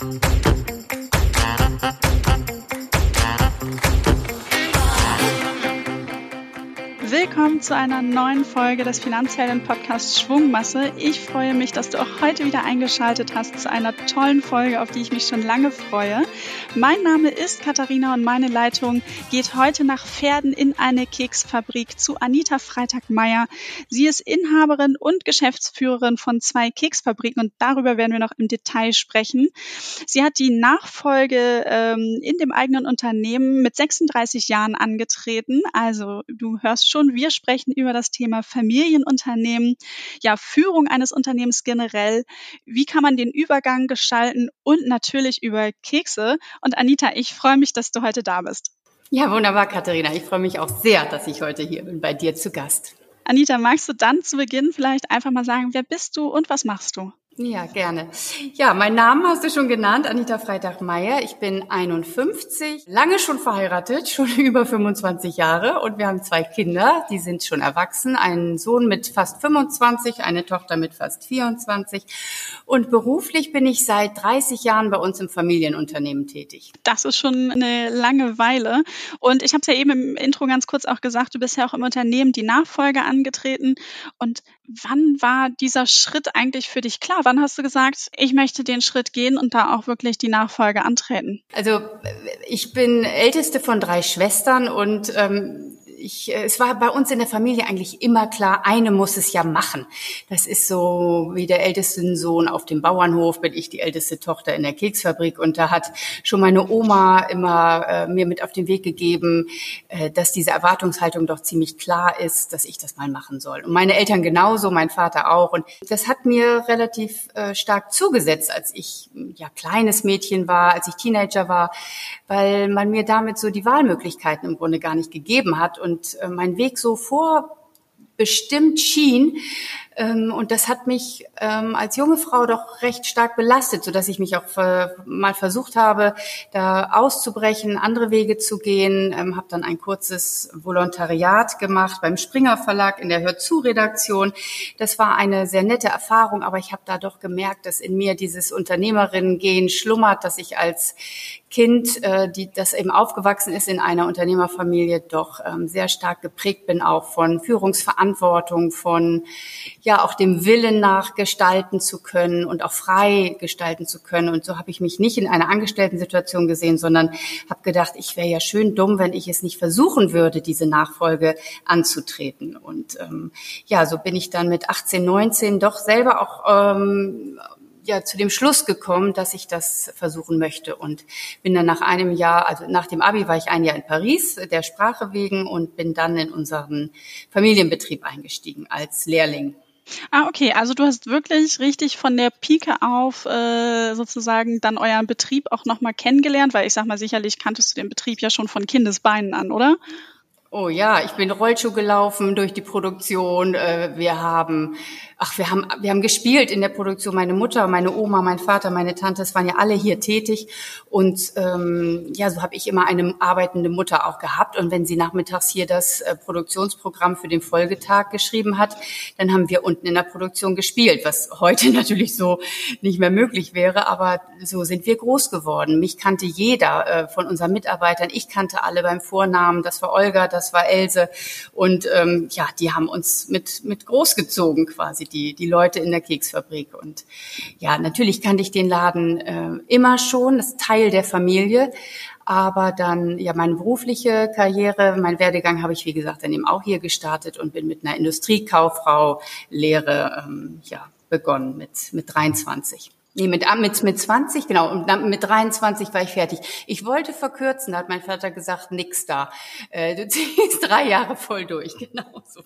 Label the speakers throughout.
Speaker 1: Thank you. Willkommen zu einer neuen Folge des Finanzhelden-Podcasts Schwungmasse. Ich freue mich, dass du auch heute wieder eingeschaltet hast zu einer tollen Folge, auf die ich mich schon lange freue. Mein Name ist Katharina und meine Leitung geht heute nach Pferden in eine Keksfabrik zu Anita Freitag-Meyer. Sie ist Inhaberin und Geschäftsführerin von zwei Keksfabriken und darüber werden wir noch im Detail sprechen. Sie hat die Nachfolge ähm, in dem eigenen Unternehmen mit 36 Jahren angetreten. Also du hörst schon, wir sprechen über das Thema Familienunternehmen, ja, Führung eines Unternehmens generell. Wie kann man den Übergang gestalten und natürlich über Kekse. Und Anita, ich freue mich, dass du heute da bist.
Speaker 2: Ja, wunderbar, Katharina. Ich freue mich auch sehr, dass ich heute hier bin bei dir zu Gast.
Speaker 1: Anita, magst du dann zu Beginn vielleicht einfach mal sagen, wer bist du und was machst du?
Speaker 2: Ja, gerne. Ja, mein Name hast du schon genannt, Anita Freitag-Meyer. Ich bin 51, lange schon verheiratet, schon über 25 Jahre und wir haben zwei Kinder, die sind schon erwachsen. Einen Sohn mit fast 25, eine Tochter mit fast 24 und beruflich bin ich seit 30 Jahren bei uns im Familienunternehmen tätig.
Speaker 1: Das ist schon eine lange Weile und ich habe es ja eben im Intro ganz kurz auch gesagt, du bist ja auch im Unternehmen die Nachfolge angetreten und wann war dieser Schritt eigentlich für dich klar? Wann hast du gesagt, ich möchte den Schritt gehen und da auch wirklich die Nachfolge antreten?
Speaker 2: Also ich bin älteste von drei Schwestern und ähm, ich, äh, es war bei uns in der Familie eigentlich immer klar, eine muss es ja machen. Das ist so wie der älteste Sohn auf dem Bauernhof, bin ich die älteste Tochter in der Keksfabrik und da hat schon meine Oma immer äh, mir mit auf den Weg gegeben, äh, dass diese Erwartungshaltung doch ziemlich klar ist, dass ich das mal machen soll. Und meine Eltern genauso, mein Vater auch. Und das hat mir relativ äh, stark zugesetzt, als ich ja kleines Mädchen war, als ich Teenager war, weil man mir damit so die Wahlmöglichkeiten im Grunde gar nicht gegeben hat. Und und äh, mein Weg so vorbestimmt schien, und das hat mich ähm, als junge Frau doch recht stark belastet, so dass ich mich auch mal versucht habe, da auszubrechen, andere Wege zu gehen. Ähm, habe dann ein kurzes Volontariat gemacht beim Springer Verlag in der Hörzu-Redaktion. Das war eine sehr nette Erfahrung, aber ich habe da doch gemerkt, dass in mir dieses Unternehmerinnen-Gehen schlummert, dass ich als Kind, äh, die das eben aufgewachsen ist in einer Unternehmerfamilie, doch ähm, sehr stark geprägt bin auch von Führungsverantwortung, von ja ja auch dem Willen nach gestalten zu können und auch frei gestalten zu können. Und so habe ich mich nicht in einer Angestellten-Situation gesehen, sondern habe gedacht, ich wäre ja schön dumm, wenn ich es nicht versuchen würde, diese Nachfolge anzutreten. Und ähm, ja, so bin ich dann mit 18, 19 doch selber auch ähm, ja zu dem Schluss gekommen, dass ich das versuchen möchte und bin dann nach einem Jahr, also nach dem Abi war ich ein Jahr in Paris der Sprache wegen und bin dann in unseren Familienbetrieb eingestiegen als Lehrling.
Speaker 1: Ah, okay. Also du hast wirklich richtig von der Pike auf äh, sozusagen dann euren Betrieb auch nochmal kennengelernt, weil ich sag mal, sicherlich kanntest du den Betrieb ja schon von Kindesbeinen an, oder?
Speaker 2: Oh ja, ich bin Rollschuh gelaufen durch die Produktion. Äh, wir haben ach, wir haben, wir haben gespielt in der Produktion. Meine Mutter, meine Oma, mein Vater, meine Tante, es waren ja alle hier tätig. Und ähm, ja, so habe ich immer eine arbeitende Mutter auch gehabt. Und wenn sie nachmittags hier das äh, Produktionsprogramm für den Folgetag geschrieben hat, dann haben wir unten in der Produktion gespielt, was heute natürlich so nicht mehr möglich wäre. Aber so sind wir groß geworden. Mich kannte jeder äh, von unseren Mitarbeitern. Ich kannte alle beim Vornamen. Das war Olga, das war Else. Und ähm, ja, die haben uns mit, mit großgezogen quasi die, die Leute in der Keksfabrik. Und ja, natürlich kannte ich den Laden äh, immer schon, das Teil der Familie. Aber dann, ja, meine berufliche Karriere, mein Werdegang habe ich, wie gesagt, dann eben auch hier gestartet und bin mit einer Industriekauffrau Lehre, ähm, ja, begonnen mit, mit 23. Nee, mit, ah, mit, mit 20, genau. Und mit 23 war ich fertig. Ich wollte verkürzen, da hat mein Vater gesagt, nix da. Äh, du ziehst drei Jahre voll durch, genau so.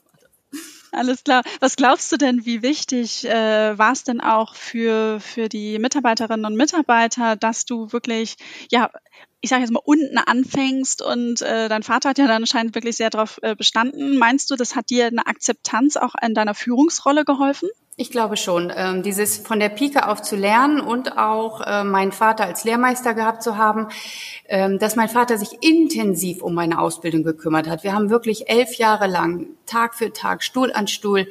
Speaker 1: Alles klar. Was glaubst du denn, wie wichtig äh, war es denn auch für, für die Mitarbeiterinnen und Mitarbeiter, dass du wirklich, ja, ich sage jetzt mal, unten anfängst und äh, dein Vater hat ja dann anscheinend wirklich sehr darauf äh, bestanden. Meinst du, das hat dir eine Akzeptanz auch in deiner Führungsrolle geholfen?
Speaker 2: Ich glaube schon. Ähm, dieses von der Pike auf zu lernen und auch äh, meinen Vater als Lehrmeister gehabt zu haben, ähm, dass mein Vater sich intensiv um meine Ausbildung gekümmert hat. Wir haben wirklich elf Jahre lang, Tag für Tag, Stuhl an Stuhl,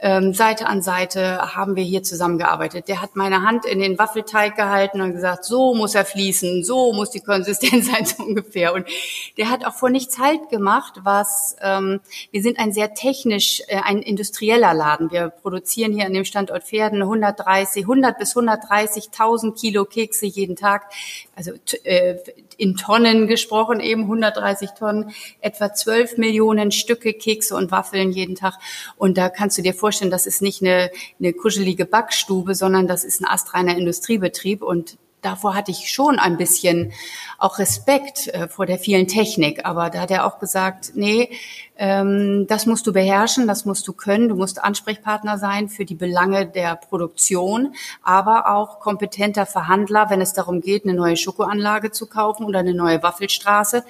Speaker 2: ähm, Seite an Seite haben wir hier zusammengearbeitet. Der hat meine Hand in den Waffelteig gehalten und gesagt, so muss er fließen, so muss die Konsistenz sein, so ungefähr. Und der hat auch vor nichts Halt gemacht, was, ähm, wir sind ein sehr technisch, äh, ein industrieller Laden. Wir produzieren hier an dem Standort Pferden 130, 100 bis 130.000 Kilo Kekse jeden Tag, also äh, in Tonnen gesprochen eben 130 Tonnen, etwa 12 Millionen Stücke Kekse und Waffeln jeden Tag. Und da kannst du dir vorstellen, das ist nicht eine, eine kuschelige Backstube, sondern das ist ein astreiner Industriebetrieb und davor hatte ich schon ein bisschen auch Respekt äh, vor der vielen Technik. Aber da hat er auch gesagt, nee, ähm, das musst du beherrschen, das musst du können. Du musst Ansprechpartner sein für die Belange der Produktion, aber auch kompetenter Verhandler, wenn es darum geht, eine neue Schokoanlage zu kaufen oder eine neue Waffelstraße.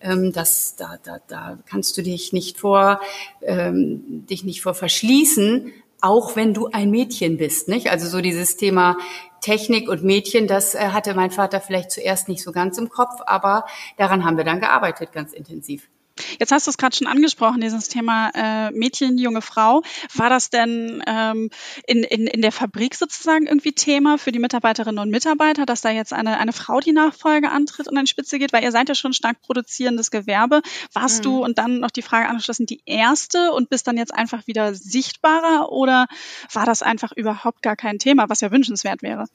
Speaker 2: Ähm, das, da, da, da kannst du dich nicht vor, ähm, dich nicht vor verschließen, auch wenn du ein Mädchen bist, nicht? Also so dieses Thema Technik und Mädchen, das äh, hatte mein Vater vielleicht zuerst nicht so ganz im Kopf, aber daran haben wir dann gearbeitet, ganz intensiv.
Speaker 1: Jetzt hast du es gerade schon angesprochen, dieses Thema äh, Mädchen, junge Frau. War das denn ähm, in, in, in der Fabrik sozusagen irgendwie Thema für die Mitarbeiterinnen und Mitarbeiter, dass da jetzt eine, eine Frau die Nachfolge antritt und an Spitze geht? Weil ihr seid ja schon stark produzierendes Gewerbe. Warst mhm. du und dann noch die Frage angeschlossen, die erste und bist dann jetzt einfach wieder sichtbarer oder war das einfach überhaupt gar kein Thema, was ja wünschenswert wäre?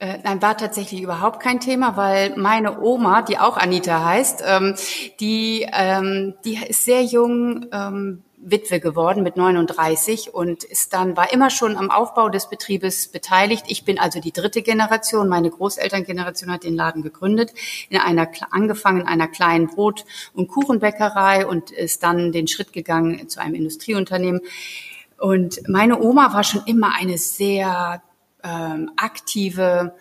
Speaker 2: Äh, nein, war tatsächlich überhaupt kein Thema, weil meine Oma, die auch Anita heißt, ähm, die, ähm, die ist sehr jung ähm, Witwe geworden mit 39 und ist dann war immer schon am Aufbau des Betriebes beteiligt. Ich bin also die dritte Generation. Meine Großelterngeneration hat den Laden gegründet, in einer angefangen in einer kleinen Brot- und Kuchenbäckerei und ist dann den Schritt gegangen zu einem Industrieunternehmen. Und meine Oma war schon immer eine sehr ähm, aktive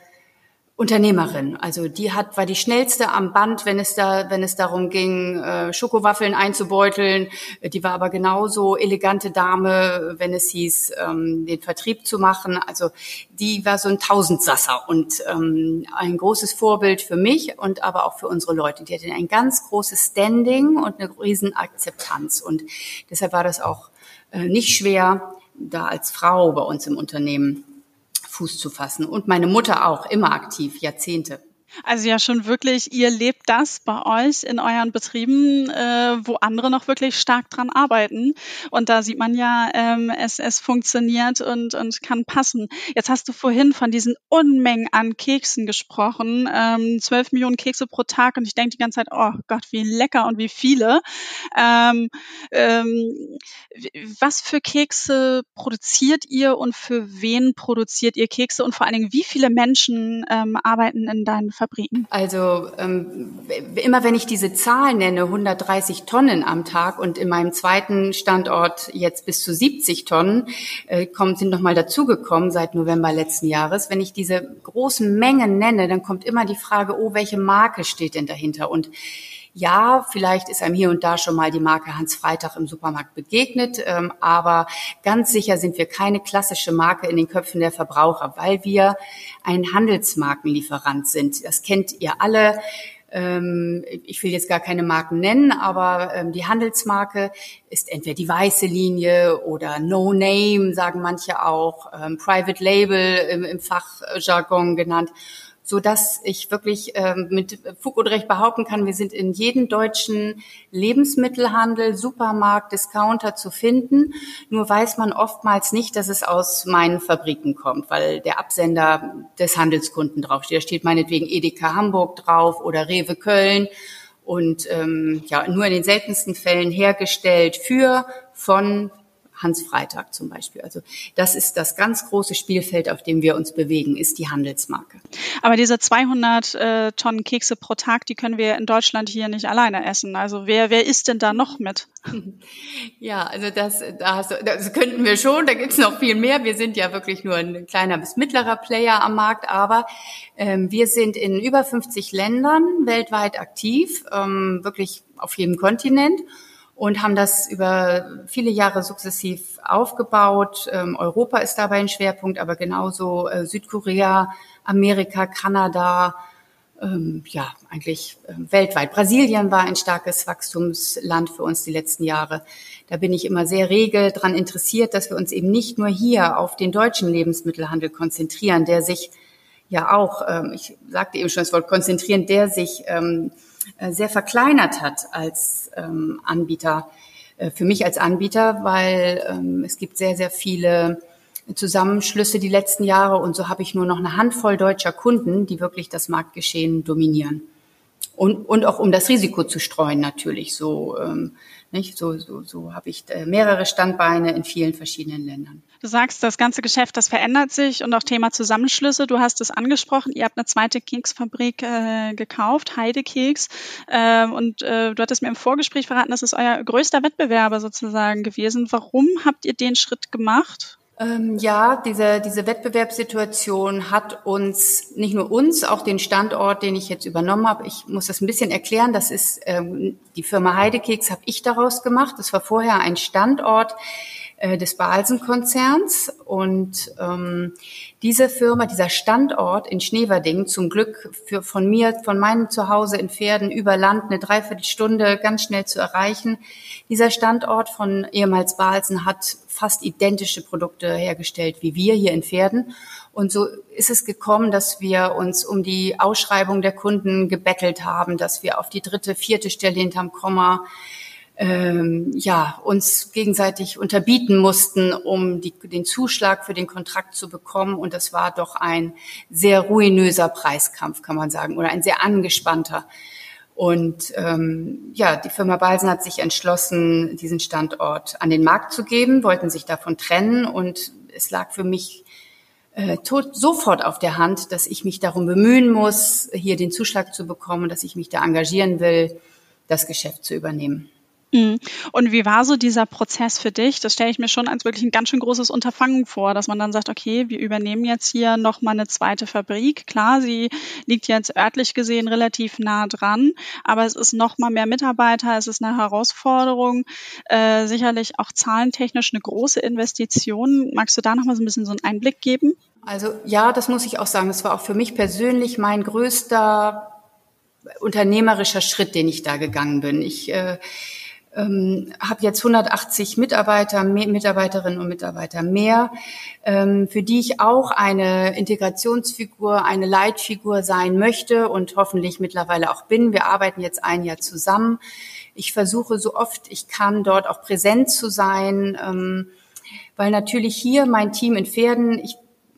Speaker 2: Unternehmerin. Also die hat war die schnellste am Band, wenn es da wenn es darum ging, äh, Schokowaffeln einzubeuteln. Die war aber genauso elegante Dame, wenn es hieß, ähm, den Vertrieb zu machen. Also die war so ein Tausendsasser und ähm, ein großes Vorbild für mich und aber auch für unsere Leute. Die hatten ein ganz großes Standing und eine riesen Akzeptanz und deshalb war das auch äh, nicht schwer, da als Frau bei uns im Unternehmen Fuß zu fassen. Und meine Mutter auch, immer aktiv, Jahrzehnte.
Speaker 1: Also ja schon wirklich, ihr lebt das bei euch in euren Betrieben, äh, wo andere noch wirklich stark dran arbeiten. Und da sieht man ja, ähm, es, es funktioniert und, und kann passen. Jetzt hast du vorhin von diesen Unmengen an Keksen gesprochen, ähm, 12 Millionen Kekse pro Tag. Und ich denke die ganze Zeit, oh Gott, wie lecker und wie viele. Ähm, ähm, was für Kekse produziert ihr und für wen produziert ihr Kekse? Und vor allen Dingen, wie viele Menschen ähm, arbeiten in deinen Fabriken?
Speaker 2: Also ähm, immer wenn ich diese Zahl nenne, 130 Tonnen am Tag und in meinem zweiten Standort jetzt bis zu 70 Tonnen, äh, kommen, sind nochmal dazugekommen seit November letzten Jahres. Wenn ich diese großen Mengen nenne, dann kommt immer die Frage, oh, welche Marke steht denn dahinter? Und ja, vielleicht ist einem hier und da schon mal die Marke Hans Freitag im Supermarkt begegnet, ähm, aber ganz sicher sind wir keine klassische Marke in den Köpfen der Verbraucher, weil wir ein Handelsmarkenlieferant sind. Das kennt ihr alle. Ähm, ich will jetzt gar keine Marken nennen, aber ähm, die Handelsmarke ist entweder die weiße Linie oder No Name, sagen manche auch, Private Label im Fachjargon genannt so dass ich wirklich ähm, mit Fug und Recht behaupten kann, wir sind in jedem deutschen Lebensmittelhandel, Supermarkt, Discounter zu finden. Nur weiß man oftmals nicht, dass es aus meinen Fabriken kommt, weil der Absender des Handelskunden draufsteht. Da steht meinetwegen Edeka Hamburg drauf oder Rewe Köln und ähm, ja nur in den seltensten Fällen hergestellt für von Hans Freitag zum Beispiel. Also das ist das ganz große Spielfeld, auf dem wir uns bewegen, ist die Handelsmarke.
Speaker 1: Aber diese 200 äh, Tonnen Kekse pro Tag, die können wir in Deutschland hier nicht alleine essen. Also wer, wer isst denn da noch mit?
Speaker 2: Ja, also das, das, das könnten wir schon. Da gibt's noch viel mehr. Wir sind ja wirklich nur ein kleiner bis mittlerer Player am Markt, aber ähm, wir sind in über 50 Ländern weltweit aktiv, ähm, wirklich auf jedem Kontinent und haben das über viele Jahre sukzessiv aufgebaut. Ähm, Europa ist dabei ein Schwerpunkt, aber genauso äh, Südkorea, Amerika, Kanada, ähm, ja, eigentlich äh, weltweit. Brasilien war ein starkes Wachstumsland für uns die letzten Jahre. Da bin ich immer sehr rege dran interessiert, dass wir uns eben nicht nur hier auf den deutschen Lebensmittelhandel konzentrieren, der sich ja auch, ähm, ich sagte eben schon das Wort konzentrieren, der sich ähm, äh, sehr verkleinert hat als ähm, Anbieter, äh, für mich als Anbieter, weil ähm, es gibt sehr, sehr viele Zusammenschlüsse die letzten Jahre und so habe ich nur noch eine Handvoll deutscher Kunden, die wirklich das Marktgeschehen dominieren. Und, und auch um das Risiko zu streuen natürlich. So, ähm, nicht? so, so, so habe ich äh, mehrere Standbeine in vielen verschiedenen Ländern.
Speaker 1: Du sagst, das ganze Geschäft, das verändert sich und auch Thema Zusammenschlüsse. Du hast es angesprochen. Ihr habt eine zweite Keksfabrik äh, gekauft, Heidekeks. Äh, und äh, du hattest mir im Vorgespräch verraten, das ist euer größter Wettbewerber sozusagen gewesen. Warum habt ihr den Schritt gemacht?
Speaker 2: Ähm, ja, diese, diese Wettbewerbssituation hat uns, nicht nur uns, auch den Standort, den ich jetzt übernommen habe, ich muss das ein bisschen erklären, das ist ähm, die Firma Heidekeks, habe ich daraus gemacht. Das war vorher ein Standort, des Balsen-Konzerns. Und ähm, diese Firma, dieser Standort in Schneverding, zum Glück für, von mir, von meinem Zuhause in Pferden über Land eine Dreiviertelstunde ganz schnell zu erreichen. Dieser Standort von ehemals Balsen hat fast identische Produkte hergestellt wie wir hier in Pferden. Und so ist es gekommen, dass wir uns um die Ausschreibung der Kunden gebettelt haben, dass wir auf die dritte, vierte Stelle hinterm Komma ähm, ja, uns gegenseitig unterbieten mussten, um die, den Zuschlag für den Kontrakt zu bekommen. Und das war doch ein sehr ruinöser Preiskampf, kann man sagen, oder ein sehr angespannter. Und ähm, ja, die Firma Balsen hat sich entschlossen, diesen Standort an den Markt zu geben, wollten sich davon trennen. Und es lag für mich äh, tot, sofort auf der Hand, dass ich mich darum bemühen muss, hier den Zuschlag zu bekommen, dass ich mich da engagieren will, das Geschäft zu übernehmen.
Speaker 1: Mhm. Und wie war so dieser Prozess für dich? Das stelle ich mir schon als wirklich ein ganz schön großes Unterfangen vor, dass man dann sagt, okay, wir übernehmen jetzt hier nochmal eine zweite Fabrik. Klar, sie liegt jetzt örtlich gesehen relativ nah dran, aber es ist nochmal mehr Mitarbeiter, es ist eine Herausforderung, äh, sicherlich auch zahlentechnisch eine große Investition. Magst du da nochmal so ein bisschen so einen Einblick geben?
Speaker 2: Also ja, das muss ich auch sagen. Das war auch für mich persönlich mein größter unternehmerischer Schritt, den ich da gegangen bin. Ich äh, ähm, habe jetzt 180 Mitarbeiter, mehr, Mitarbeiterinnen und Mitarbeiter mehr, ähm, für die ich auch eine Integrationsfigur, eine Leitfigur sein möchte und hoffentlich mittlerweile auch bin. Wir arbeiten jetzt ein Jahr zusammen. Ich versuche so oft ich kann dort auch präsent zu sein, ähm, weil natürlich hier mein Team in Pferden, ich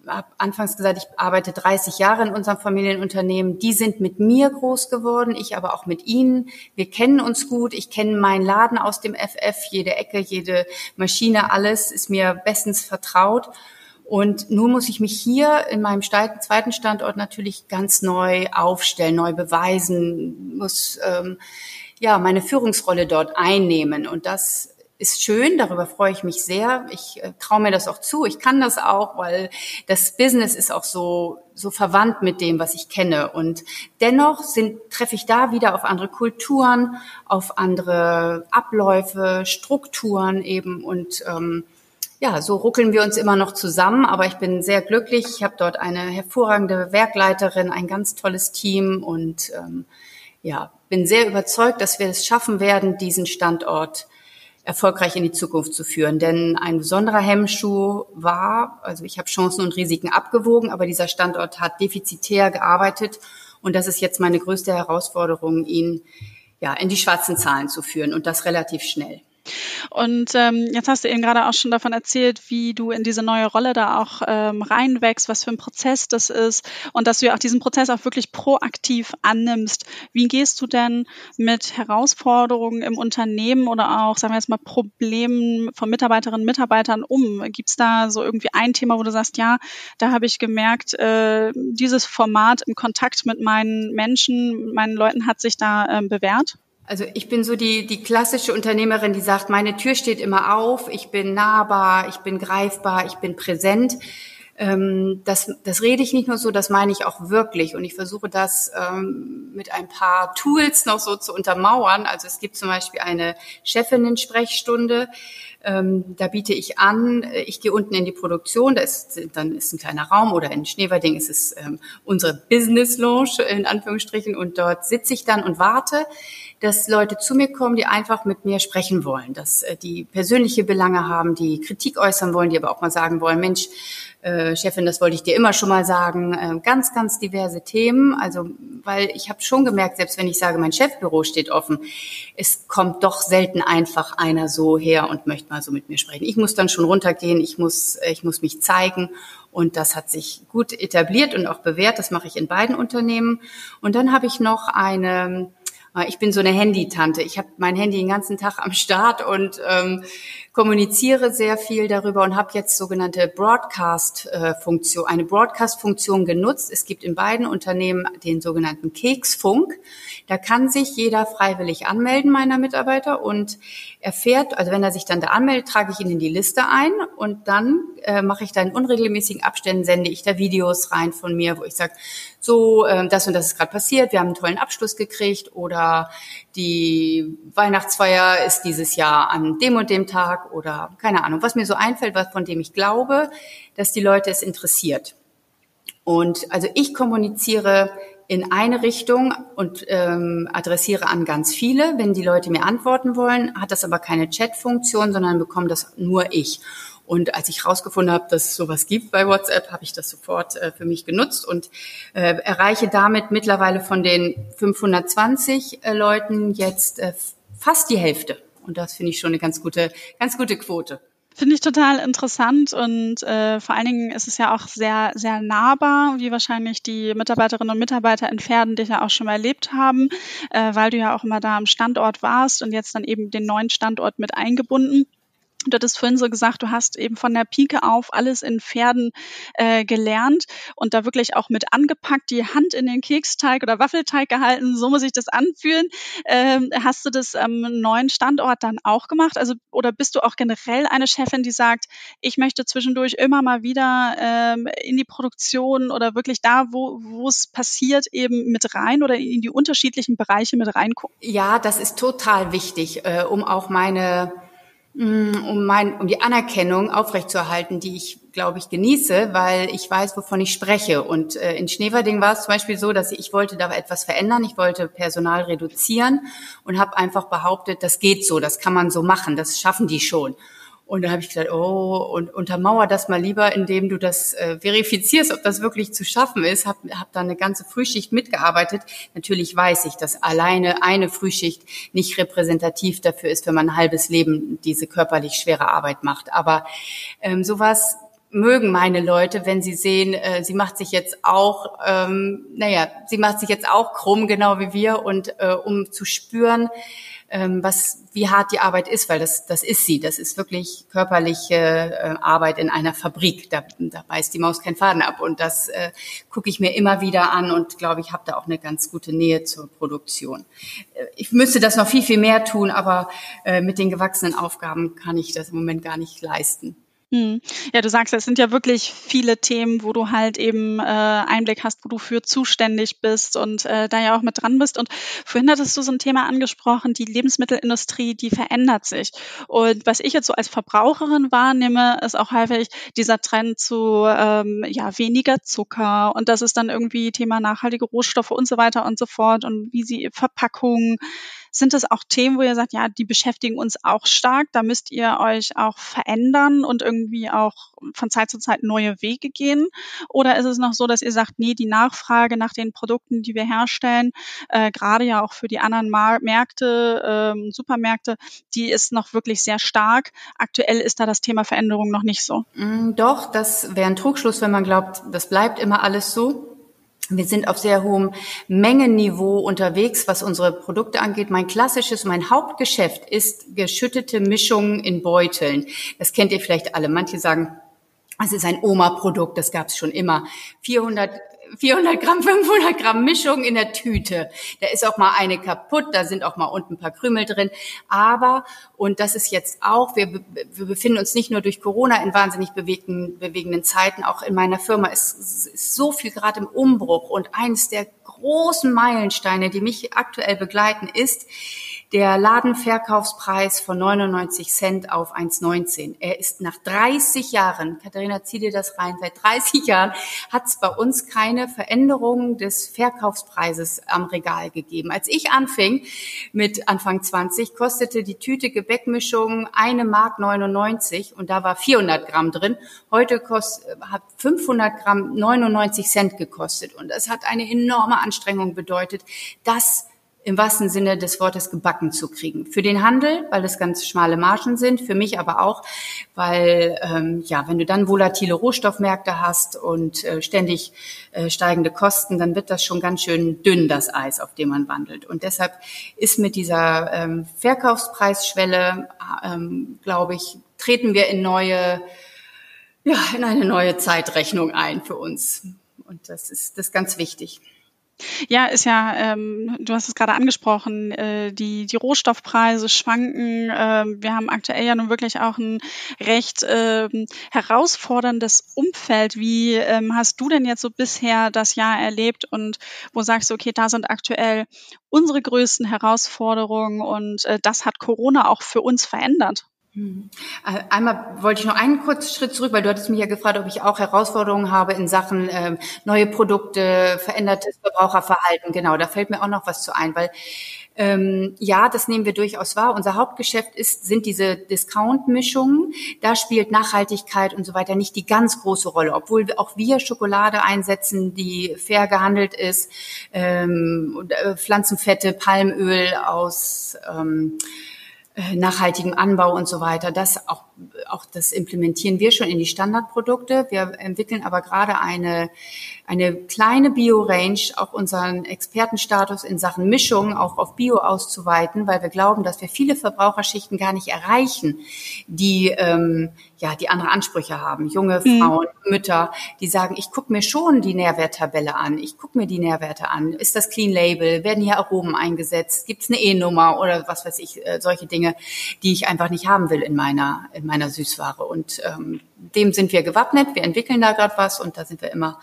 Speaker 2: habe anfangs gesagt, ich arbeite 30 Jahre in unserem Familienunternehmen. Die sind mit mir groß geworden, ich aber auch mit ihnen. Wir kennen uns gut. Ich kenne meinen Laden aus dem FF, jede Ecke, jede Maschine, alles ist mir bestens vertraut. Und nun muss ich mich hier in meinem zweiten Standort natürlich ganz neu aufstellen, neu beweisen, muss ähm, ja meine Führungsrolle dort einnehmen. Und das ist schön, darüber freue ich mich sehr. Ich äh, traue mir das auch zu. Ich kann das auch, weil das Business ist auch so so verwandt mit dem, was ich kenne. Und dennoch sind, treffe ich da wieder auf andere Kulturen, auf andere Abläufe, Strukturen eben und ähm, ja, so ruckeln wir uns immer noch zusammen, aber ich bin sehr glücklich. Ich habe dort eine hervorragende Werkleiterin, ein ganz tolles Team und ähm, ja, bin sehr überzeugt, dass wir es schaffen werden, diesen Standort erfolgreich in die Zukunft zu führen. Denn ein besonderer Hemmschuh war, also ich habe Chancen und Risiken abgewogen, aber dieser Standort hat defizitär gearbeitet und das ist jetzt meine größte Herausforderung, ihn ja in die schwarzen Zahlen zu führen und das relativ schnell.
Speaker 1: Und ähm, jetzt hast du eben gerade auch schon davon erzählt, wie du in diese neue Rolle da auch ähm, reinwächst, was für ein Prozess das ist und dass du ja auch diesen Prozess auch wirklich proaktiv annimmst. Wie gehst du denn mit Herausforderungen im Unternehmen oder auch, sagen wir jetzt mal, Problemen von Mitarbeiterinnen und Mitarbeitern um? Gibt es da so irgendwie ein Thema, wo du sagst, ja, da habe ich gemerkt, äh, dieses Format im Kontakt mit meinen Menschen, meinen Leuten hat sich da äh, bewährt?
Speaker 2: Also ich bin so die, die klassische Unternehmerin, die sagt, meine Tür steht immer auf, ich bin nahbar, ich bin greifbar, ich bin präsent. ähm, das, das rede ich nicht nur so, das meine ich auch wirklich. Und ich versuche das ähm, mit ein paar Tools noch so zu untermauern. Also es gibt zum Beispiel eine Chefinnen-Sprechstunde. Ähm, da biete ich an, äh, ich gehe unten in die Produktion, da ist, dann ist ein kleiner Raum oder in Schneewerding ist es ähm, unsere Business Lounge in Anführungsstrichen und dort sitze ich dann und warte dass Leute zu mir kommen, die einfach mit mir sprechen wollen, dass äh, die persönliche Belange haben, die Kritik äußern wollen, die aber auch mal sagen wollen, Mensch, äh, Chefin, das wollte ich dir immer schon mal sagen, äh, ganz, ganz diverse Themen. Also, weil ich habe schon gemerkt, selbst wenn ich sage, mein Chefbüro steht offen, es kommt doch selten einfach einer so her und möchte mal so mit mir sprechen. Ich muss dann schon runtergehen, ich muss, äh, ich muss mich zeigen und das hat sich gut etabliert und auch bewährt. Das mache ich in beiden Unternehmen. Und dann habe ich noch eine ich bin so eine Handy-Tante. Ich habe mein Handy den ganzen Tag am Start und ähm, kommuniziere sehr viel darüber und habe jetzt sogenannte Broadcast-Funktion, eine Broadcast-Funktion genutzt. Es gibt in beiden Unternehmen den sogenannten Keksfunk. Da kann sich jeder freiwillig anmelden, meiner Mitarbeiter, und erfährt, also wenn er sich dann da anmeldet, trage ich ihn in die Liste ein und dann äh, mache ich da in unregelmäßigen Abständen, sende ich da Videos rein von mir, wo ich sage, so, äh, das und das ist gerade passiert, wir haben einen tollen Abschluss gekriegt oder die Weihnachtsfeier ist dieses Jahr an dem und dem Tag oder keine Ahnung, was mir so einfällt, was von dem ich glaube, dass die Leute es interessiert. Und also ich kommuniziere in eine Richtung und ähm, adressiere an ganz viele. Wenn die Leute mir antworten wollen, hat das aber keine Chat-Funktion, sondern bekomme das nur ich. Und als ich herausgefunden habe, dass es sowas gibt bei WhatsApp, habe ich das sofort äh, für mich genutzt und äh, erreiche damit mittlerweile von den 520 äh, Leuten jetzt äh, fast die Hälfte. Und das finde ich schon eine ganz gute, ganz gute Quote.
Speaker 1: Finde ich total interessant und äh, vor allen Dingen ist es ja auch sehr, sehr nahbar, wie wahrscheinlich die Mitarbeiterinnen und Mitarbeiter in Pferden dich ja auch schon mal erlebt haben, äh, weil du ja auch immer da am Standort warst und jetzt dann eben den neuen Standort mit eingebunden. Du hattest vorhin so gesagt, du hast eben von der Pike auf alles in Pferden äh, gelernt und da wirklich auch mit angepackt, die Hand in den Keksteig oder Waffelteig gehalten, so muss ich das anfühlen. Ähm, hast du das am neuen Standort dann auch gemacht? Also oder bist du auch generell eine Chefin, die sagt, ich möchte zwischendurch immer mal wieder ähm, in die Produktion oder wirklich da, wo es passiert, eben mit rein oder in die unterschiedlichen Bereiche mit reingucken?
Speaker 2: Ja, das ist total wichtig, äh, um auch meine um, mein, um die Anerkennung aufrechtzuerhalten, die ich, glaube ich, genieße, weil ich weiß, wovon ich spreche. Und äh, in Schneverding war es zum Beispiel so, dass ich, ich wollte da etwas verändern, ich wollte Personal reduzieren und habe einfach behauptet, das geht so, das kann man so machen, das schaffen die schon. Und da habe ich gesagt, oh, und untermauer das mal lieber, indem du das äh, verifizierst, ob das wirklich zu schaffen ist. Hab, hab da eine ganze Frühschicht mitgearbeitet. Natürlich weiß ich, dass alleine eine Frühschicht nicht repräsentativ dafür ist, wenn man ein halbes Leben diese körperlich schwere Arbeit macht. Aber ähm, sowas mögen meine Leute, wenn sie sehen, äh, sie macht sich jetzt auch, ähm, naja, sie macht sich jetzt auch krumm, genau wie wir. Und äh, um zu spüren, was, wie hart die Arbeit ist, weil das, das ist sie. Das ist wirklich körperliche äh, Arbeit in einer Fabrik. Da, da beißt die Maus keinen Faden ab. Und das äh, gucke ich mir immer wieder an und glaube, ich habe da auch eine ganz gute Nähe zur Produktion. Äh, ich müsste das noch viel, viel mehr tun, aber äh, mit den gewachsenen Aufgaben kann ich das im Moment gar nicht leisten.
Speaker 1: Hm. Ja, du sagst, es sind ja wirklich viele Themen, wo du halt eben äh, Einblick hast, wo du für zuständig bist und äh, da ja auch mit dran bist. Und vorhin hattest du so ein Thema angesprochen, die Lebensmittelindustrie, die verändert sich. Und was ich jetzt so als Verbraucherin wahrnehme, ist auch häufig dieser Trend zu ähm, ja weniger Zucker und das ist dann irgendwie Thema nachhaltige Rohstoffe und so weiter und so fort und wie sie Verpackungen sind das auch Themen, wo ihr sagt, ja, die beschäftigen uns auch stark, da müsst ihr euch auch verändern und irgendwie auch von Zeit zu Zeit neue Wege gehen? Oder ist es noch so, dass ihr sagt, nee, die Nachfrage nach den Produkten, die wir herstellen, äh, gerade ja auch für die anderen Mar Märkte, ähm, Supermärkte, die ist noch wirklich sehr stark. Aktuell ist da das Thema Veränderung noch nicht so.
Speaker 2: Mm, doch, das wäre ein Trugschluss, wenn man glaubt, das bleibt immer alles so. Wir sind auf sehr hohem Mengenniveau unterwegs, was unsere Produkte angeht. Mein klassisches, mein Hauptgeschäft ist geschüttete Mischungen in Beuteln. Das kennt ihr vielleicht alle. Manche sagen, es ist ein Oma-Produkt, das gab es schon immer. 400 400 Gramm, 500 Gramm Mischung in der Tüte. Da ist auch mal eine kaputt, da sind auch mal unten ein paar Krümel drin. Aber, und das ist jetzt auch, wir, wir befinden uns nicht nur durch Corona in wahnsinnig bewegten, bewegenden Zeiten, auch in meiner Firma ist, ist so viel gerade im Umbruch. Und eines der großen Meilensteine, die mich aktuell begleiten, ist, der Ladenverkaufspreis von 99 Cent auf 1,19. Er ist nach 30 Jahren, Katharina, zieh dir das rein, seit 30 Jahren hat es bei uns keine Veränderung des Verkaufspreises am Regal gegeben. Als ich anfing mit Anfang 20, kostete die Tüte Gebäckmischung eine Mark 99 und da war 400 Gramm drin. Heute kost, hat 500 Gramm 99 Cent gekostet und das hat eine enorme Anstrengung bedeutet, dass im wahrsten Sinne des Wortes gebacken zu kriegen. Für den Handel, weil das ganz schmale Margen sind, für mich aber auch, weil ähm, ja, wenn du dann volatile Rohstoffmärkte hast und äh, ständig äh, steigende Kosten, dann wird das schon ganz schön dünn, das Eis, auf dem man wandelt. Und deshalb ist mit dieser ähm, Verkaufspreisschwelle, ähm, glaube ich, treten wir in neue, ja, in eine neue Zeitrechnung ein für uns. Und das ist das ist ganz wichtig.
Speaker 1: Ja, ist ja, ähm, du hast es gerade angesprochen, äh, die, die Rohstoffpreise schwanken. Äh, wir haben aktuell ja nun wirklich auch ein recht äh, herausforderndes Umfeld. Wie ähm, hast du denn jetzt so bisher das Jahr erlebt und wo sagst du, okay, da sind aktuell unsere größten Herausforderungen und äh, das hat Corona auch für uns verändert?
Speaker 2: Hm. Äh, einmal wollte ich noch einen kurzen Schritt zurück, weil du hattest mich ja gefragt, ob ich auch Herausforderungen habe in Sachen äh, neue Produkte, verändertes Verbraucherverhalten. Genau, da fällt mir auch noch was zu ein, weil ähm, ja, das nehmen wir durchaus wahr. Unser Hauptgeschäft ist, sind diese Discount-Mischungen. Da spielt Nachhaltigkeit und so weiter nicht die ganz große Rolle, obwohl auch wir Schokolade einsetzen, die fair gehandelt ist, ähm, äh, Pflanzenfette, Palmöl aus ähm, äh, nachhaltigem Anbau und so weiter. Das auch, auch das implementieren wir schon in die Standardprodukte. Wir entwickeln aber gerade eine, eine kleine Bio-Range, auch unseren Expertenstatus in Sachen Mischung auch auf Bio auszuweiten, weil wir glauben, dass wir viele Verbraucherschichten gar nicht erreichen, die ähm, ja, die andere Ansprüche haben. Junge mhm. Frauen, mhm. Mütter, die sagen, ich gucke mir schon die Nährwerttabelle an, ich gucke mir die Nährwerte an. Ist das Clean Label? Werden hier Aromen eingesetzt? Gibt es eine E-Nummer oder was weiß ich, äh, solche Dinge, die ich einfach nicht haben will in meiner, in meiner Süßware. Und ähm, dem sind wir gewappnet. Wir entwickeln da gerade was und da sind wir immer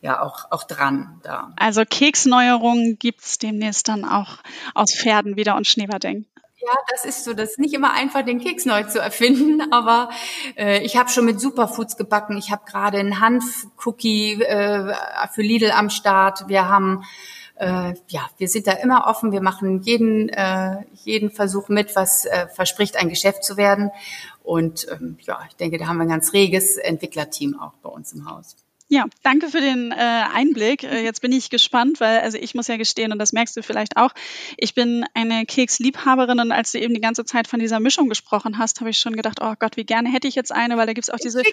Speaker 2: ja auch, auch dran. Da.
Speaker 1: Also Keksneuerungen gibt's demnächst dann auch aus Pferden wieder und Schneeberding.
Speaker 2: Ja, das ist so. Das ist nicht immer einfach, den Keks neu zu erfinden, aber äh, ich habe schon mit Superfoods gebacken. Ich habe gerade einen Hanf-Cookie äh, für Lidl am Start. Wir haben äh, ja, wir sind da immer offen. Wir machen jeden äh, jeden Versuch mit, was äh, verspricht, ein Geschäft zu werden. Und ähm, ja, ich denke, da haben wir ein ganz reges Entwicklerteam auch bei uns im Haus.
Speaker 1: Ja, danke für den äh, Einblick. Äh, jetzt bin ich gespannt, weil also ich muss ja gestehen, und das merkst du vielleicht auch, ich bin eine Keksliebhaberin und als du eben die ganze Zeit von dieser Mischung gesprochen hast, habe ich schon gedacht, oh Gott, wie gerne hätte ich jetzt eine, weil da gibt's auch diese,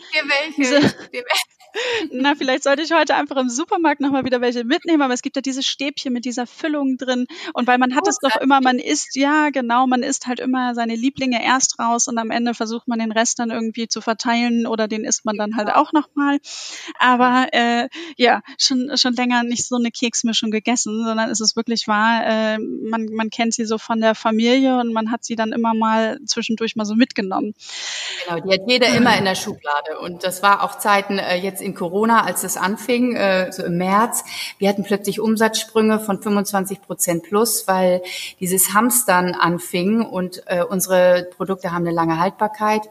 Speaker 1: diese na, vielleicht sollte ich heute einfach im Supermarkt nochmal wieder welche mitnehmen, aber es gibt ja diese Stäbchen mit dieser Füllung drin und weil man hat es doch immer, man isst, ja genau, man isst halt immer seine Lieblinge erst raus und am Ende versucht man den Rest dann irgendwie zu verteilen oder den isst man dann halt auch nochmal. Aber aber äh, ja, schon, schon länger nicht so eine Keksmischung gegessen, sondern es ist wirklich wahr, äh, man, man kennt sie so von der Familie und man hat sie dann immer mal zwischendurch mal so mitgenommen.
Speaker 2: Genau, die hat jeder immer in der Schublade. Und das war auch Zeiten äh, jetzt in Corona, als es anfing, äh, so im März. Wir hatten plötzlich Umsatzsprünge von 25 Prozent plus, weil dieses Hamstern anfing und äh, unsere Produkte haben eine lange Haltbarkeit.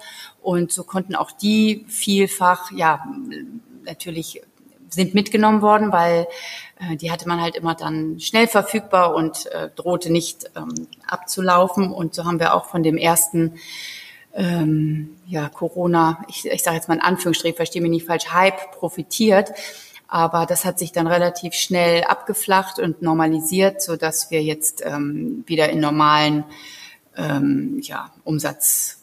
Speaker 2: Und so konnten auch die vielfach, ja, natürlich sind mitgenommen worden, weil äh, die hatte man halt immer dann schnell verfügbar und äh, drohte nicht ähm, abzulaufen. Und so haben wir auch von dem ersten ähm, ja, Corona, ich, ich sage jetzt mal in Anführungsstrichen, verstehe mich nicht falsch, Hype profitiert. Aber das hat sich dann relativ schnell abgeflacht und normalisiert, so dass wir jetzt ähm, wieder in normalen ähm, ja, Umsatz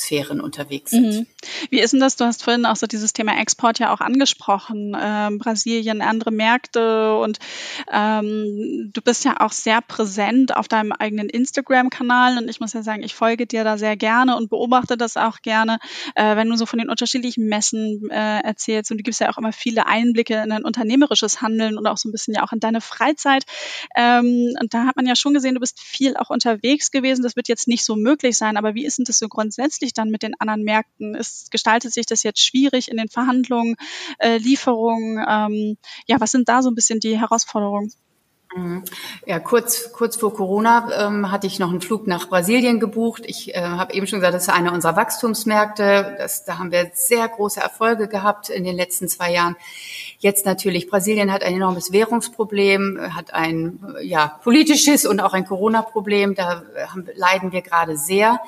Speaker 2: Sphären unterwegs sind. Mhm.
Speaker 1: Wie ist denn das? Du hast vorhin auch so dieses Thema Export ja auch angesprochen, ähm, Brasilien, andere Märkte und ähm, du bist ja auch sehr präsent auf deinem eigenen Instagram-Kanal und ich muss ja sagen, ich folge dir da sehr gerne und beobachte das auch gerne, äh, wenn du so von den unterschiedlichen Messen äh, erzählst und du gibst ja auch immer viele Einblicke in dein unternehmerisches Handeln und auch so ein bisschen ja auch in deine Freizeit. Ähm, und da hat man ja schon gesehen, du bist viel auch unterwegs gewesen. Das wird jetzt nicht so möglich sein, aber wie ist denn das so grundsätzlich dann mit den anderen Märkten? Ist, gestaltet sich das jetzt schwierig in den Verhandlungen, äh, Lieferungen? Ähm, ja, was sind da so ein bisschen die Herausforderungen?
Speaker 2: Mhm. Ja, kurz, kurz vor Corona ähm, hatte ich noch einen Flug nach Brasilien gebucht. Ich äh, habe eben schon gesagt, das ist einer unserer Wachstumsmärkte. Das, da haben wir sehr große Erfolge gehabt in den letzten zwei Jahren. Jetzt natürlich, Brasilien hat ein enormes Währungsproblem, hat ein ja, politisches und auch ein Corona-Problem. Da haben, leiden wir gerade sehr.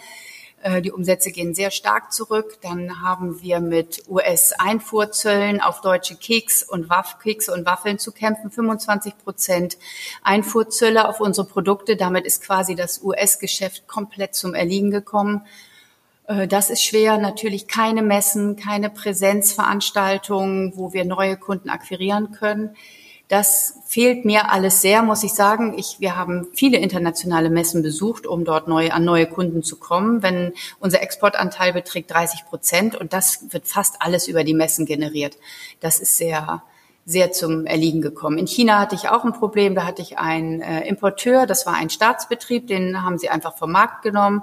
Speaker 2: Äh, die Umsätze gehen sehr stark zurück. Dann haben wir mit US-Einfuhrzöllen auf deutsche Keks und Waff Kekse und Waffeln zu kämpfen. 25 Prozent Einfuhrzölle auf unsere Produkte. Damit ist quasi das US-Geschäft komplett zum Erliegen gekommen. Äh, das ist schwer. Natürlich keine Messen, keine Präsenzveranstaltungen, wo wir neue Kunden akquirieren können. Das fehlt mir alles sehr, muss ich sagen. Ich, wir haben viele internationale Messen besucht, um dort neu, an neue Kunden zu kommen. Wenn unser Exportanteil beträgt 30 Prozent und das wird fast alles über die Messen generiert. Das ist sehr, sehr zum Erliegen gekommen. In China hatte ich auch ein Problem. Da hatte ich einen äh, Importeur, das war ein Staatsbetrieb, den haben sie einfach vom Markt genommen.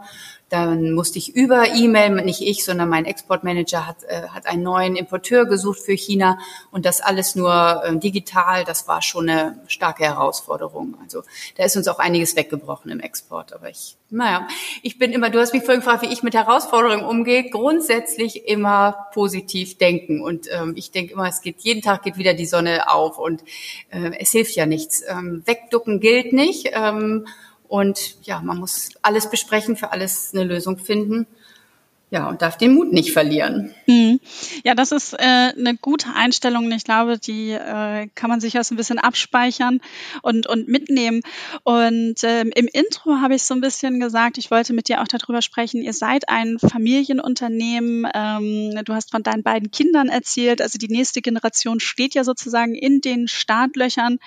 Speaker 2: Dann musste ich über E-Mail, nicht ich, sondern mein Exportmanager hat, äh, hat einen neuen Importeur gesucht für China und das alles nur äh, digital. Das war schon eine starke Herausforderung. Also da ist uns auch einiges weggebrochen im Export. Aber ich, naja, ich bin immer, du hast mich vorhin gefragt, wie ich mit Herausforderungen umgehe. Grundsätzlich immer positiv denken. Und ähm, ich denke immer, es geht, jeden Tag geht wieder die Sonne auf und äh, es hilft ja nichts. Ähm, wegducken gilt nicht. Ähm, und ja, man muss alles besprechen, für alles eine Lösung finden. Ja, und darf den Mut nicht verlieren.
Speaker 1: Mhm. Ja, das ist äh, eine gute Einstellung. Ich glaube, die äh, kann man sich so ein bisschen abspeichern und, und mitnehmen. Und ähm, im Intro habe ich so ein bisschen gesagt, ich wollte mit dir auch darüber sprechen. Ihr seid ein Familienunternehmen. Ähm, du hast von deinen beiden Kindern erzählt. Also die nächste Generation steht ja sozusagen in den Startlöchern.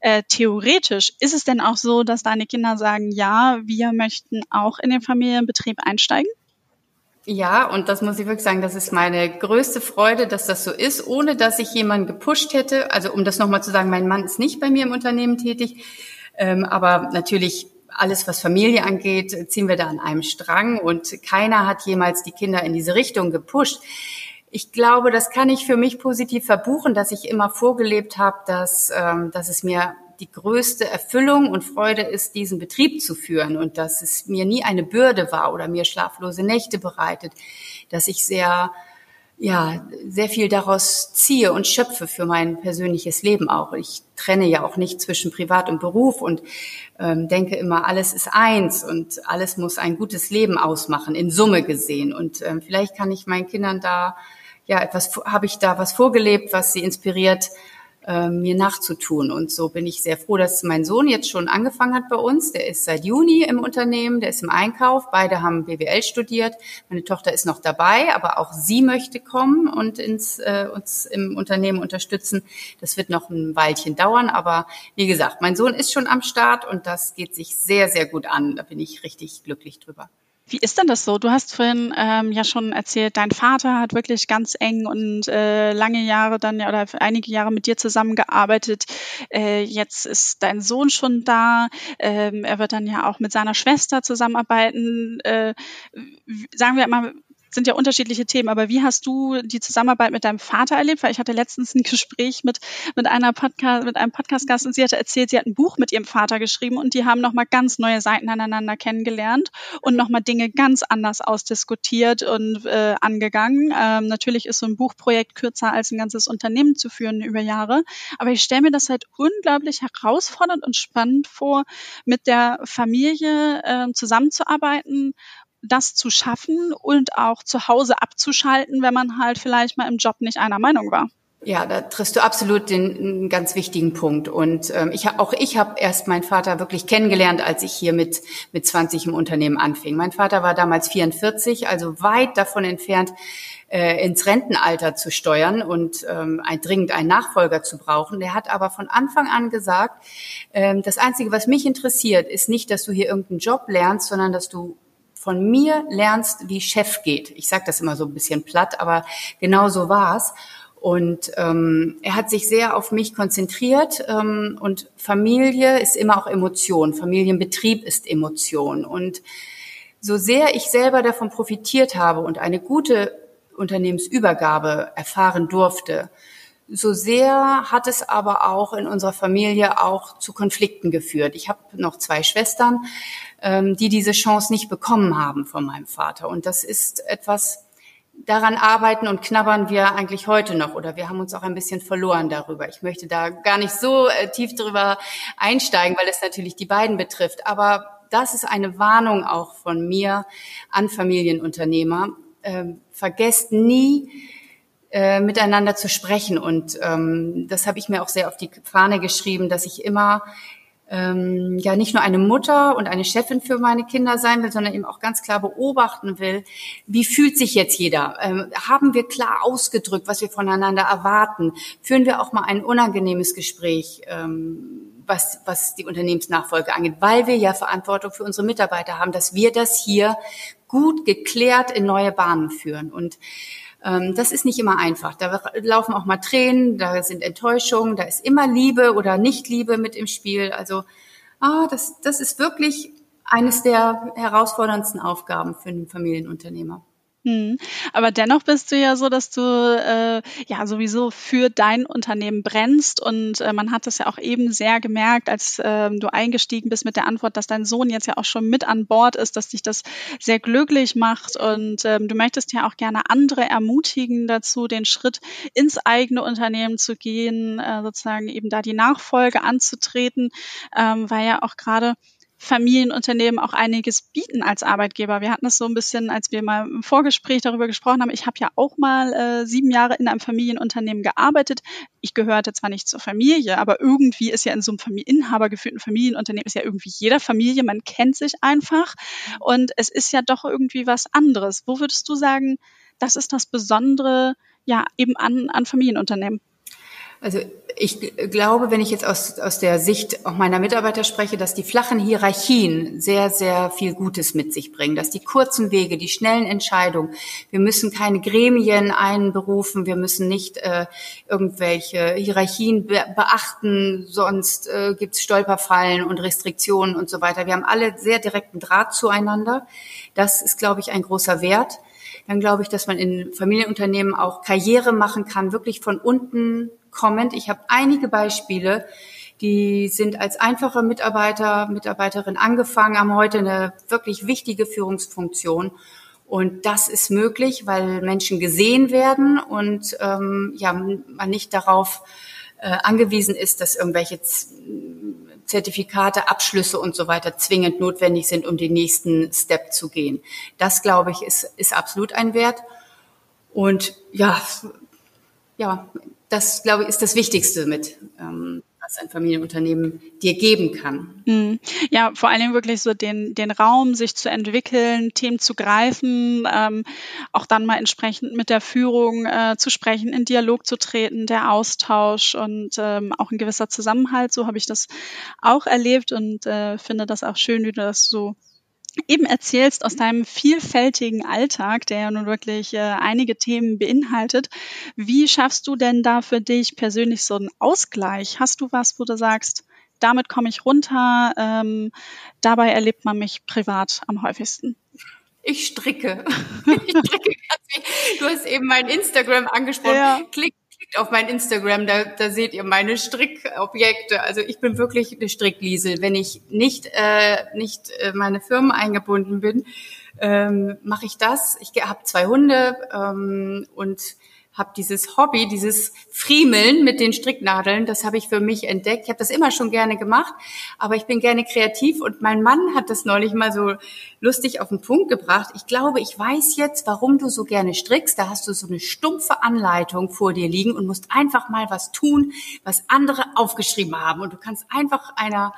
Speaker 1: Äh, theoretisch ist es denn auch so, dass deine Kinder sagen, ja, wir möchten auch in den Familienbetrieb einsteigen?
Speaker 2: Ja, und das muss ich wirklich sagen, das ist meine größte Freude, dass das so ist, ohne dass ich jemanden gepusht hätte. Also um das nochmal zu sagen, mein Mann ist nicht bei mir im Unternehmen tätig, ähm, aber natürlich alles, was Familie angeht, ziehen wir da an einem Strang und keiner hat jemals die Kinder in diese Richtung gepusht. Ich glaube, das kann ich für mich positiv verbuchen, dass ich immer vorgelebt habe, dass, ähm, dass es mir die größte Erfüllung und Freude ist, diesen Betrieb zu führen und dass es mir nie eine Bürde war oder mir schlaflose Nächte bereitet, dass ich sehr ja, sehr viel daraus ziehe und schöpfe für mein persönliches Leben auch. Ich trenne ja auch nicht zwischen Privat und Beruf und ähm, denke immer, alles ist eins und alles muss ein gutes Leben ausmachen, in Summe gesehen. Und ähm, vielleicht kann ich meinen Kindern da, ja, etwas, habe ich da was vorgelebt, was sie inspiriert, äh, mir nachzutun. Und so bin ich sehr froh, dass mein Sohn jetzt schon angefangen hat bei uns. Der ist seit Juni im Unternehmen, der ist im Einkauf. Beide haben BWL studiert. Meine Tochter ist noch dabei, aber auch sie möchte kommen und ins, äh, uns im Unternehmen unterstützen. Das wird noch ein Weilchen dauern, aber wie gesagt, mein Sohn ist schon am Start und das geht sich sehr, sehr gut an. Da bin ich richtig glücklich drüber.
Speaker 1: Wie ist denn das so? Du hast vorhin ähm, ja schon erzählt, dein Vater hat wirklich ganz eng und äh, lange Jahre dann ja oder einige Jahre mit dir zusammengearbeitet. Äh, jetzt ist dein Sohn schon da. Ähm, er wird dann ja auch mit seiner Schwester zusammenarbeiten. Äh, sagen wir mal, sind ja unterschiedliche Themen, aber wie hast du die Zusammenarbeit mit deinem Vater erlebt? Weil ich hatte letztens ein Gespräch mit, mit einer Podcast, mit einem Podcast-Gast und sie hatte erzählt, sie hat ein Buch mit ihrem Vater geschrieben und die haben nochmal ganz neue Seiten aneinander kennengelernt und nochmal Dinge ganz anders ausdiskutiert und äh, angegangen. Ähm, natürlich ist so ein Buchprojekt kürzer als ein ganzes Unternehmen zu führen über Jahre, aber ich stelle mir das halt unglaublich herausfordernd und spannend vor, mit der Familie äh, zusammenzuarbeiten das zu schaffen und auch zu Hause abzuschalten, wenn man halt vielleicht mal im Job nicht einer Meinung war.
Speaker 2: Ja, da triffst du absolut den einen ganz wichtigen Punkt. Und ähm, ich auch ich habe erst meinen Vater wirklich kennengelernt, als ich hier mit mit 20 im Unternehmen anfing. Mein Vater war damals 44, also weit davon entfernt, äh, ins Rentenalter zu steuern und ähm, ein, dringend einen Nachfolger zu brauchen. Der hat aber von Anfang an gesagt, ähm, das Einzige, was mich interessiert, ist nicht, dass du hier irgendeinen Job lernst, sondern dass du von mir lernst, wie Chef geht. Ich sage das immer so ein bisschen platt, aber genau so war's. Und ähm, er hat sich sehr auf mich konzentriert ähm, und Familie ist immer auch Emotion, Familienbetrieb ist Emotion. Und so sehr ich selber davon profitiert habe und eine gute Unternehmensübergabe erfahren durfte, so sehr hat es aber auch in unserer Familie auch zu Konflikten geführt. Ich habe noch zwei Schwestern, ähm, die diese Chance nicht bekommen haben von meinem Vater. Und das ist etwas, daran arbeiten und knabbern wir eigentlich heute noch oder wir haben uns auch ein bisschen verloren darüber. Ich möchte da gar nicht so äh, tief drüber einsteigen, weil es natürlich die beiden betrifft. Aber das ist eine Warnung auch von mir an Familienunternehmer. Ähm, vergesst nie, äh, miteinander zu sprechen. Und ähm, das habe ich mir auch sehr auf die Fahne geschrieben, dass ich immer ähm, ja nicht nur eine Mutter und eine Chefin für meine Kinder sein will, sondern eben auch ganz klar beobachten will, wie fühlt sich jetzt jeder? Ähm, haben wir klar ausgedrückt, was wir voneinander erwarten? Führen wir auch mal ein unangenehmes Gespräch? Ähm, was, was die Unternehmensnachfolge angeht, weil wir ja Verantwortung für unsere Mitarbeiter haben, dass wir das hier gut geklärt in neue Bahnen führen. Und das ist nicht immer einfach. Da laufen auch mal Tränen, da sind Enttäuschungen, da ist immer Liebe oder Nicht-Liebe mit im Spiel. Also ah, das, das ist wirklich eines der herausforderndsten Aufgaben für einen Familienunternehmer.
Speaker 1: Hm. Aber dennoch bist du ja so, dass du äh, ja sowieso für dein Unternehmen brennst und äh, man hat es ja auch eben sehr gemerkt, als äh, du eingestiegen bist mit der Antwort, dass dein Sohn jetzt ja auch schon mit an Bord ist, dass dich das sehr glücklich macht und ähm, du möchtest ja auch gerne andere ermutigen dazu, den Schritt ins eigene Unternehmen zu gehen, äh, sozusagen eben da die Nachfolge anzutreten, ähm, weil ja auch gerade Familienunternehmen auch einiges bieten als Arbeitgeber. Wir hatten es so ein bisschen, als wir mal im Vorgespräch darüber gesprochen haben. Ich habe ja auch mal äh, sieben Jahre in einem Familienunternehmen gearbeitet. Ich gehörte zwar nicht zur Familie, aber irgendwie ist ja in so einem Familie inhabergeführten Familienunternehmen ist ja irgendwie jeder Familie. Man kennt sich einfach und es ist ja doch irgendwie was anderes. Wo würdest du sagen, das ist das Besondere ja eben an, an Familienunternehmen?
Speaker 2: Also ich glaube, wenn ich jetzt aus, aus der Sicht auch meiner Mitarbeiter spreche, dass die flachen Hierarchien sehr, sehr viel Gutes mit sich bringen, dass die kurzen Wege, die schnellen Entscheidungen, wir müssen keine Gremien einberufen, wir müssen nicht äh, irgendwelche Hierarchien be beachten, sonst äh, gibt es Stolperfallen und Restriktionen und so weiter. Wir haben alle sehr direkten Draht zueinander. Das ist, glaube ich, ein großer Wert dann glaube ich, dass man in Familienunternehmen auch Karriere machen kann, wirklich von unten kommend. Ich habe einige Beispiele, die sind als einfache Mitarbeiter, Mitarbeiterin angefangen, haben heute eine wirklich wichtige Führungsfunktion. Und das ist möglich, weil Menschen gesehen werden und ähm, ja, man nicht darauf äh, angewiesen ist, dass irgendwelche Zertifikate, Abschlüsse und so weiter zwingend notwendig sind, um den nächsten Step zu gehen. Das, glaube ich, ist, ist absolut ein Wert. Und ja, ja, das, glaube ich, ist das Wichtigste mit, ähm, was ein Familienunternehmen dir geben kann.
Speaker 1: Hm. Ja, vor allen Dingen wirklich so den, den Raum, sich zu entwickeln, Themen zu greifen, ähm, auch dann mal entsprechend mit der Führung äh, zu sprechen, in Dialog zu treten, der Austausch und ähm, auch ein gewisser Zusammenhalt. So habe ich das auch erlebt und äh, finde das auch schön, wie du das so eben erzählst aus deinem vielfältigen Alltag, der ja nun wirklich äh, einige Themen beinhaltet. Wie schaffst du denn da für dich persönlich so einen Ausgleich? Hast du was, wo du sagst, damit komme ich runter, ähm, dabei erlebt man mich privat am häufigsten?
Speaker 2: Ich stricke. ich stricke Du hast eben mein Instagram angesprochen. Ja. Klick klickt auf mein Instagram, da, da seht ihr meine Strickobjekte. Also ich bin wirklich eine Strickliesel. Wenn ich nicht, äh, nicht äh, meine Firmen eingebunden bin, ähm, mache ich das. Ich habe zwei Hunde ähm, und habe dieses Hobby, dieses Friemeln mit den Stricknadeln, das habe ich für mich entdeckt. Ich habe das immer schon gerne gemacht, aber ich bin gerne kreativ und mein Mann hat das neulich mal so lustig auf den Punkt gebracht. Ich glaube, ich weiß jetzt, warum du so gerne strickst. Da hast du so eine stumpfe Anleitung vor dir liegen und musst einfach mal was tun, was andere aufgeschrieben haben und du kannst einfach einer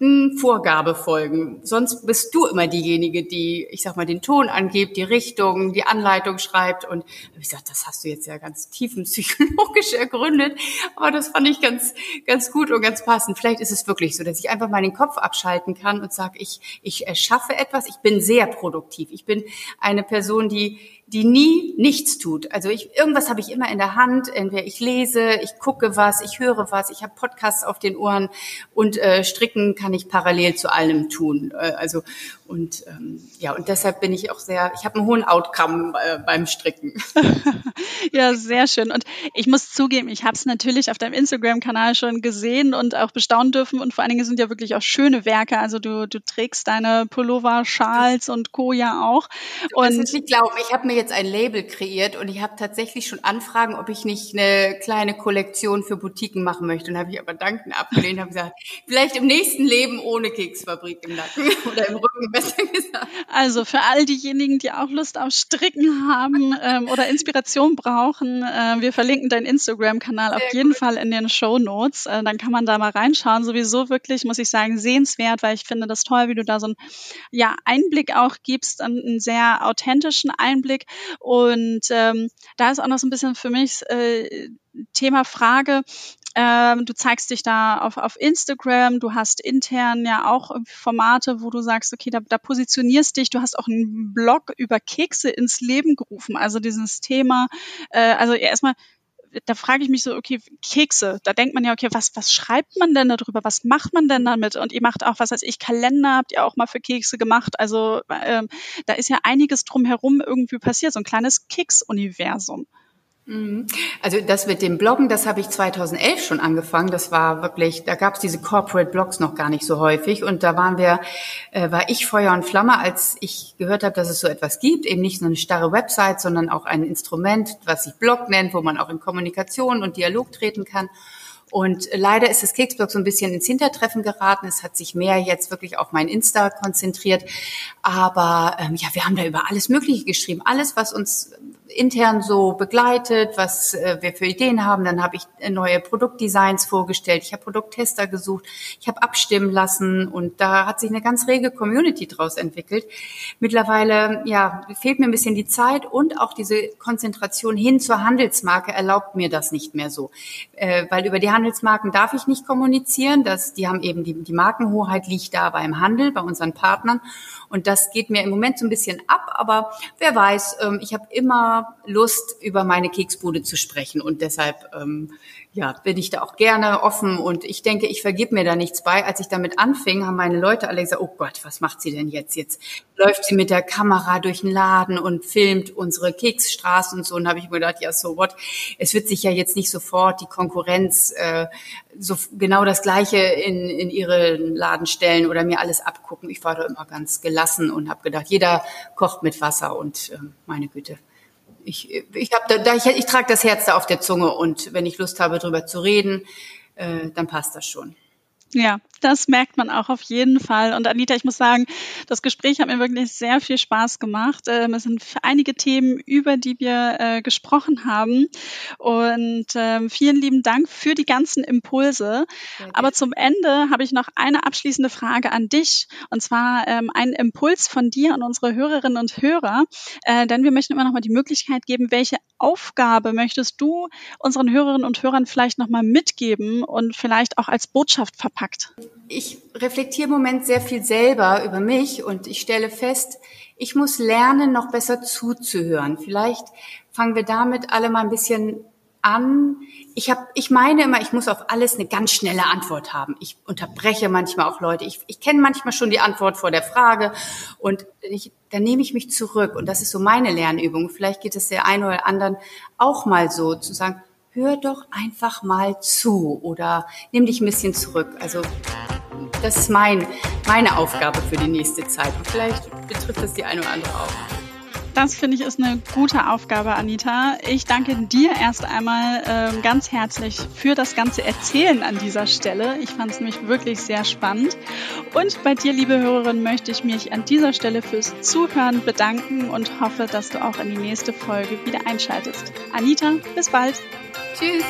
Speaker 2: strikten Vorgabe folgen. Sonst bist du immer diejenige, die, ich sag mal, den Ton angibt, die Richtung, die Anleitung schreibt. Und ich gesagt, das hast du jetzt ja ganz tiefenpsychologisch ergründet. Aber das fand ich ganz, ganz gut und ganz passend. Vielleicht ist es wirklich so, dass ich einfach mal den Kopf abschalten kann und sage, ich, ich erschaffe etwas. Ich bin sehr produktiv. Ich bin eine Person, die die nie nichts tut. Also ich, irgendwas habe ich immer in der Hand. Entweder ich lese, ich gucke was, ich höre was, ich habe Podcasts auf den Ohren und äh, stricken kann ich parallel zu allem tun. Äh, also und ähm, ja, und deshalb bin ich auch sehr, ich habe einen hohen Outcome äh, beim Stricken.
Speaker 1: ja, sehr schön. Und ich muss zugeben, ich habe es natürlich auf deinem Instagram-Kanal schon gesehen und auch bestaunen dürfen. Und vor allen Dingen sind ja wirklich auch schöne Werke. Also du, du trägst deine Pullover, Schals und Co. ja auch.
Speaker 2: Und das ist nicht glauben, ich habe mir jetzt ein Label kreiert und ich habe tatsächlich schon Anfragen, ob ich nicht eine kleine Kollektion für Boutiquen machen möchte. Und habe ich aber danken abgelehnt, habe gesagt, vielleicht im nächsten Leben ohne Keksfabrik im Nacken oder im Rücken besser gesagt.
Speaker 1: Also für all diejenigen, die auch Lust auf Stricken haben ähm, oder Inspiration brauchen, äh, wir verlinken deinen Instagram-Kanal auf jeden gut. Fall in den Show Notes. Äh, dann kann man da mal reinschauen. Sowieso wirklich, muss ich sagen, sehenswert, weil ich finde das toll, wie du da so einen ja, Einblick auch gibst, einen sehr authentischen Einblick. Und ähm, da ist auch noch so ein bisschen für mich äh, Thema Frage, ähm, du zeigst dich da auf, auf Instagram, du hast intern ja auch Formate, wo du sagst, okay, da, da positionierst dich, du hast auch einen Blog über Kekse ins Leben gerufen, also dieses Thema, äh, also erstmal, da frage ich mich so, okay, Kekse, da denkt man ja, okay, was, was schreibt man denn darüber, was macht man denn damit? Und ihr macht auch, was weiß ich, Kalender habt ihr auch mal für Kekse gemacht, also ähm, da ist ja einiges drumherum irgendwie passiert, so ein kleines Keks-Universum.
Speaker 2: Mhm. Also das mit dem Bloggen, das habe ich 2011 schon angefangen. Das war wirklich, da gab es diese Corporate Blogs noch gar nicht so häufig. Und da waren wir, äh, war ich Feuer und Flamme, als ich gehört habe, dass es so etwas gibt. Eben nicht nur eine starre Website, sondern auch ein Instrument, was sich Blog nennt, wo man auch in Kommunikation und Dialog treten kann. Und leider ist das Keksblog so ein bisschen ins Hintertreffen geraten. Es hat sich mehr jetzt wirklich auf mein Insta konzentriert. Aber ähm, ja, wir haben da über alles Mögliche geschrieben. Alles, was uns intern so begleitet, was äh, wir für Ideen haben. Dann habe ich äh, neue Produktdesigns vorgestellt. Ich habe Produkttester gesucht. Ich habe abstimmen lassen und da hat sich eine ganz rege Community draus entwickelt. Mittlerweile ja fehlt mir ein bisschen die Zeit und auch diese Konzentration hin zur Handelsmarke erlaubt mir das nicht mehr so, äh, weil über die Handelsmarken darf ich nicht kommunizieren. Das, die haben eben die, die Markenhoheit liegt da beim Handel, bei unseren Partnern und das geht mir im Moment so ein bisschen ab, aber wer weiß, ähm, ich habe immer Lust, über meine Keksbude zu sprechen. Und deshalb ähm, ja, bin ich da auch gerne offen und ich denke, ich vergib mir da nichts bei. Als ich damit anfing, haben meine Leute alle gesagt, oh Gott, was macht sie denn jetzt? Jetzt läuft sie mit der Kamera durch den Laden und filmt unsere Keksstraße und so. Und habe ich mir gedacht, ja, so what? Es wird sich ja jetzt nicht sofort die Konkurrenz äh, so genau das Gleiche in, in ihren Laden stellen oder mir alles abgucken. Ich war da immer ganz gelassen und habe gedacht, jeder kocht mit Wasser und äh, meine Güte ich, ich, hab da, da, ich, ich trage das Herz da auf der Zunge und wenn ich Lust habe, darüber zu reden, äh, dann passt das schon.
Speaker 1: Ja, das merkt man auch auf jeden Fall. Und Anita, ich muss sagen, das Gespräch hat mir wirklich sehr viel Spaß gemacht. Ähm, es sind einige Themen, über die wir äh, gesprochen haben. Und ähm, vielen lieben Dank für die ganzen Impulse. Aber zum Ende habe ich noch eine abschließende Frage an dich. Und zwar ähm, einen Impuls von dir an unsere Hörerinnen und Hörer. Äh, denn wir möchten immer noch mal die Möglichkeit geben, welche Aufgabe möchtest du unseren Hörerinnen und Hörern vielleicht noch mal mitgeben und vielleicht auch als Botschaft verpackt?
Speaker 2: Ich reflektiere im Moment sehr viel selber über mich und ich stelle fest, ich muss lernen, noch besser zuzuhören. Vielleicht fangen wir damit alle mal ein bisschen an. Ich habe, ich meine immer, ich muss auf alles eine ganz schnelle Antwort haben. Ich unterbreche manchmal auch Leute. Ich, ich kenne manchmal schon die Antwort vor der Frage und ich, dann nehme ich mich zurück und das ist so meine Lernübung. Vielleicht geht es der einen oder anderen auch mal so zu sagen, hör doch einfach mal zu oder nimm dich ein bisschen zurück. Also das ist mein, meine Aufgabe für die nächste Zeit. Und vielleicht betrifft das die eine oder andere auch.
Speaker 1: Das finde ich ist eine gute Aufgabe, Anita. Ich danke dir erst einmal äh, ganz herzlich für das ganze Erzählen an dieser Stelle. Ich fand es nämlich wirklich sehr spannend. Und bei dir, liebe Hörerin, möchte ich mich an dieser Stelle fürs Zuhören bedanken und hoffe, dass du auch in die nächste Folge wieder einschaltest. Anita, bis bald.
Speaker 2: Tschüss.